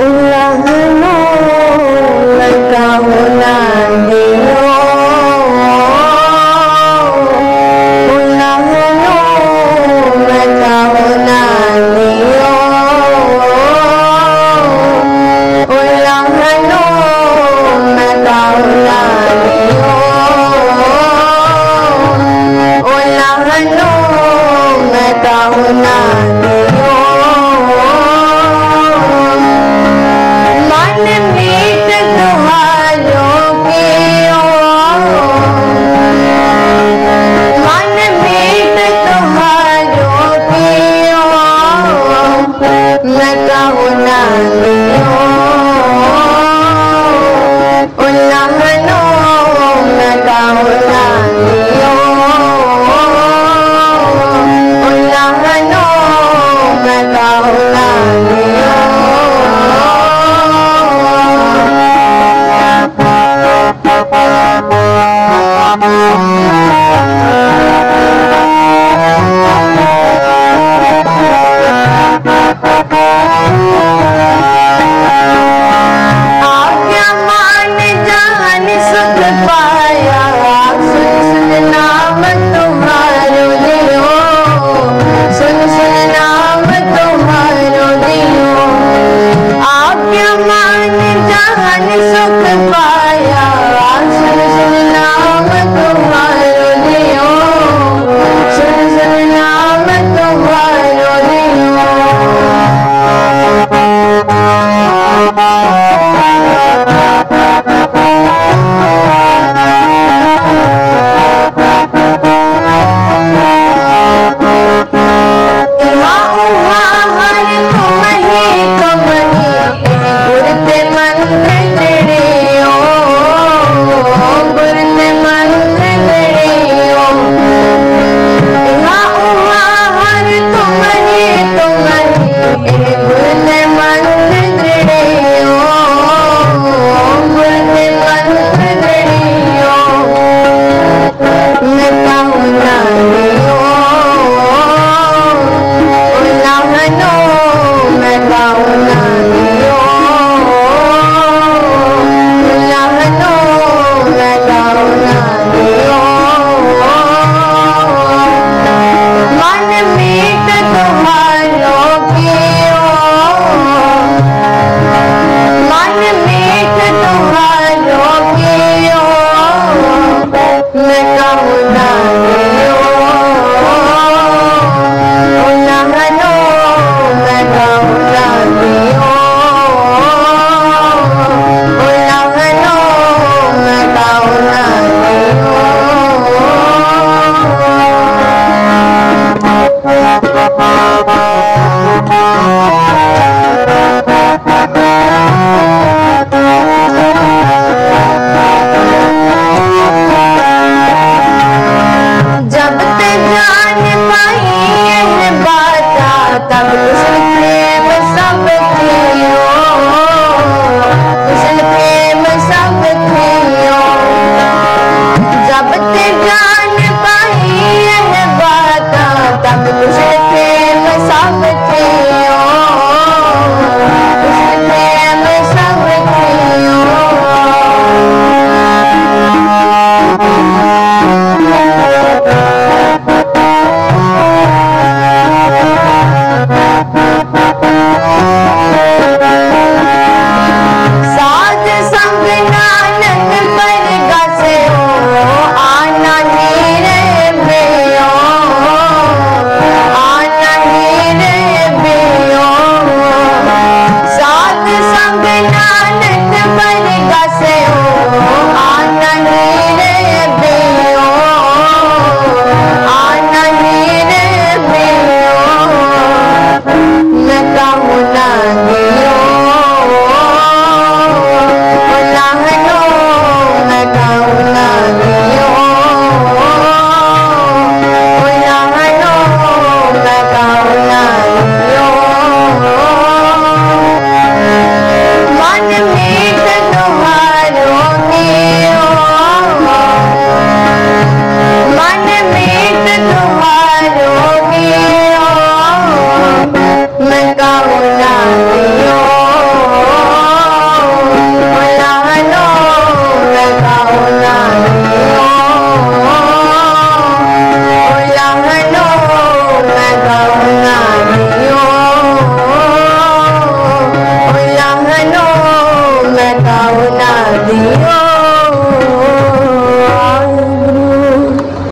Ulahano love the day.